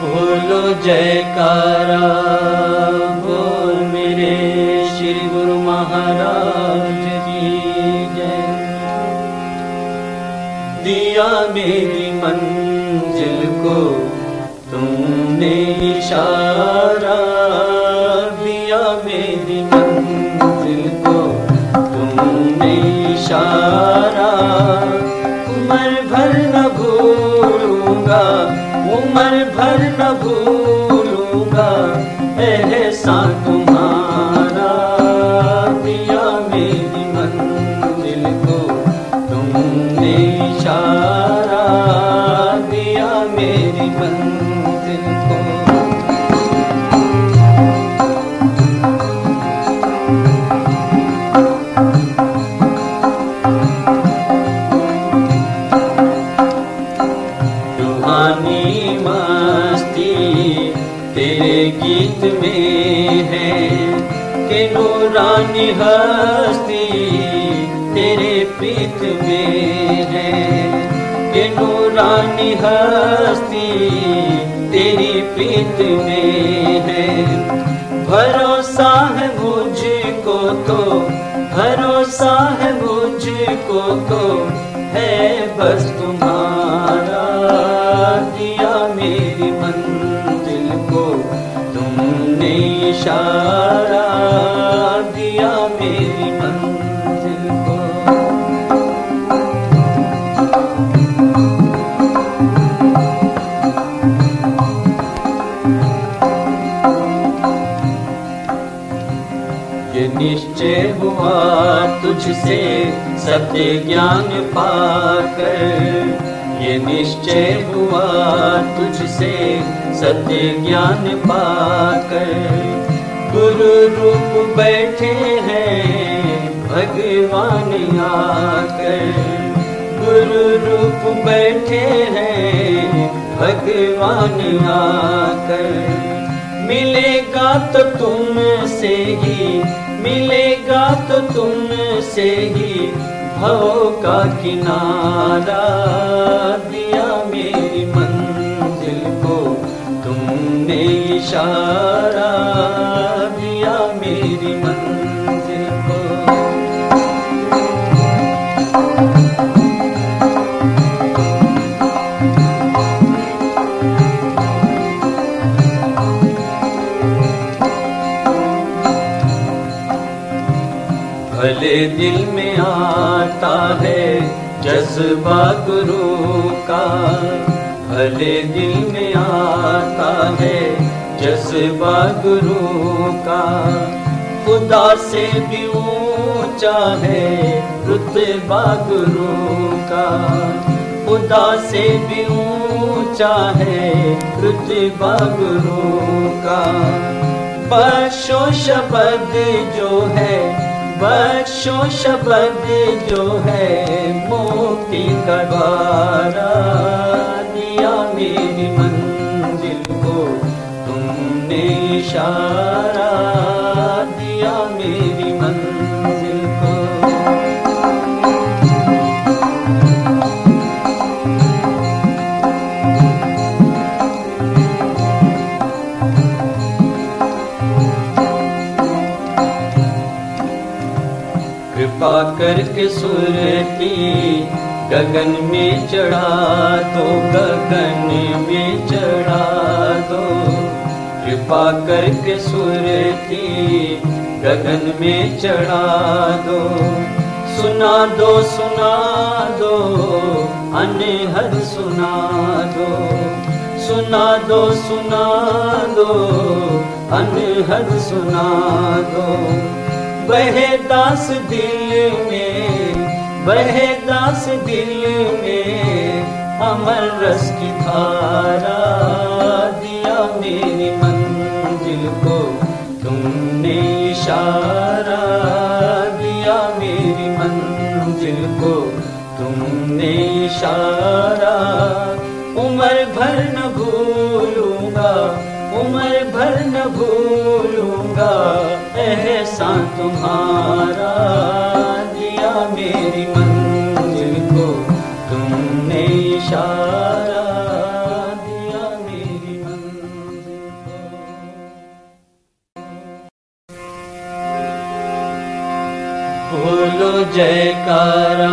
बोलो जयकारा, बोल मेरे श्री गुरु महाराज की जय। दिया मेरी मंजिल को तुमने इशारा, दिया मेरी मंजिल को तुमने इशारा। उम्र भर न भूलूँगा। एहसान तेरी प्रीत में है। भरोसा है मुझको तो भरोसा है मुझको तो है बस तुम्हारा दिया मेरी मंजिल को। तुमने इशारा तुझसे सत्य ज्ञान पाकर, ये निश्चय हुआ तुझसे सत्य ज्ञान पाकर। गुरु रूप बैठे हैं, भगवान आकर। गुरु रूप बैठे हैं, भगवान आकर। मिलेगा तो तुमसे ही मिलेगा तो तुमसे ही भव का किनारा। दिया मेरी मंजिल को तुमने इशारा। भले दिल में आता है जज्बा गुरु का भले दिल में आता है जज्बा गुरु का खुदा से भी ऊँचा है रुतबा गुरु का खुदा से भी ऊँचा है रुतबा गुरु का बख्शो शब्द जो है शब्द जो है मुक्ति का द्वारा दिया मेरी मंजिल को तुमने इशारा कृपा करके सुरती, गगन में चढ़ा दो, गगन में चढ़ा दो। कृपा करके सुरती, गगन में चढ़ा दो। सुना दो सुना दो, अनहद सुना दो। सुना दो सुना दो, अनहद सुना दो। बहे दास दिल में बहे दास दिल में अमर रस की धारा दिया मेरी मंजिल को। तुमने इशारा दिया मेरी मंजिल को। तुमने इशारा, उम्र भर न भूलूँगा, उम्र भर न भूलूँगा। सा तुम्हारा दिया मेरी मंजिल को तुमने इशारा दिया मेरी मंजिल को। बोलो जयकारा।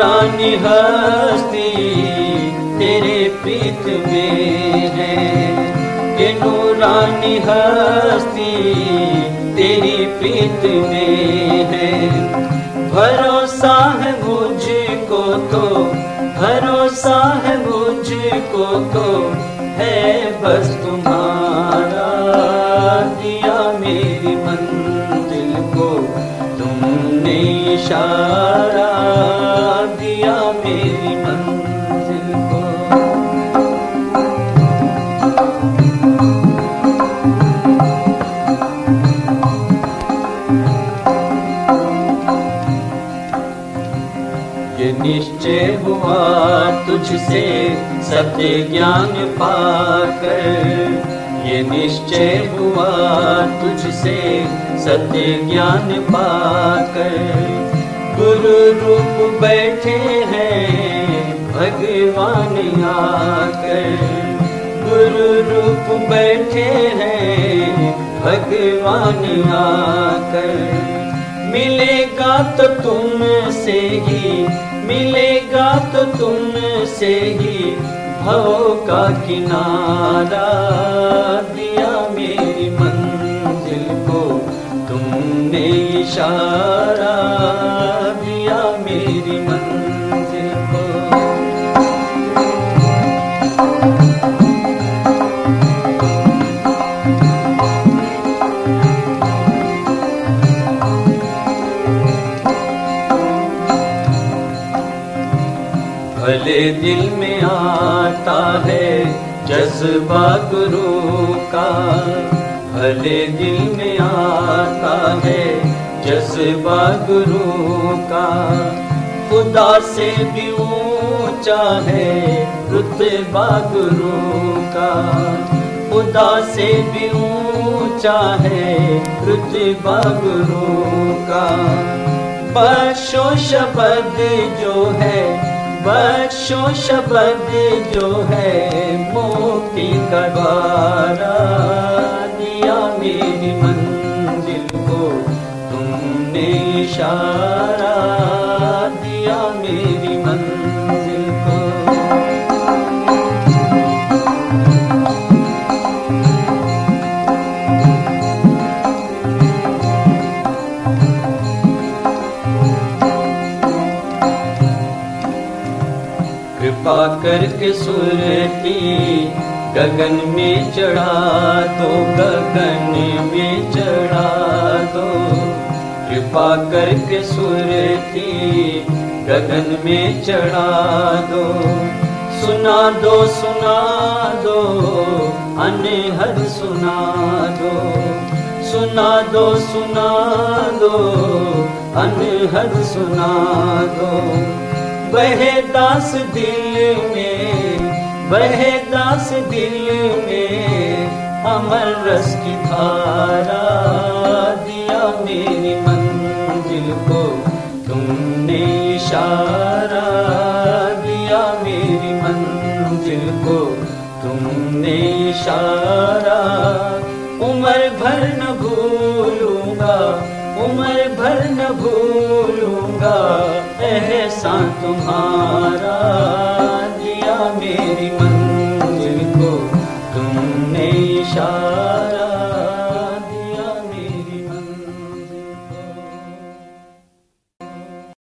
नूरानी हस्ती तेरे प्रीत में है। कि नूरानी हस्ती तेरी प्रीत में है। भरोसा है मुझको तो भरोसा है मुझको तो है बस तुम्हारा दिया मेरी मंजिल को। तुमने इशारा तुझसे सत्य ज्ञान पाकर। ये निश्चय हुआ तुझसे सत्य ज्ञान पाकर। गुरु रूप बैठे हैं, भगवान आकर। गुरु रूप बैठे हैं, भगवान आकर। मिलेगा तो तुमसे ही, मिलेगा तो तुम से ही भव का किनारा दिया मेरी मंजिल को, तुमने इशारा। भले दिल में आता है जज्बा गुरु का भले दिल में आता है जज्बा गुरु का खुदा से भी ऊंचा है रुतबा गुरु का खुदा से भी ऊंचा है रुतबा गुरु का बख्शो शब्द जो है बख्शो शब्द जो है मोती का द्वारा दिया मेरी मंजिल को तुमने इशारा कृपा करके सुरती गगन में चढ़ा दो गगन में चढ़ा दो कृपा करके सुरती गगन में चढ़ा दो। सुना दो सुना दो, अनहद सुना दो। सुना दो सुना दो, अनहद सुना दो। बहे दास दिल में बहे दास दिल में अमर रस की धारा दिया मेरी मंजिल को। तुमने इशारा दिया मेरी मंजिल को। तुमने इशारा, उम्र भर न भूलूँगा, उम्र भर न भूलूँगा एहसान तुम्हारा।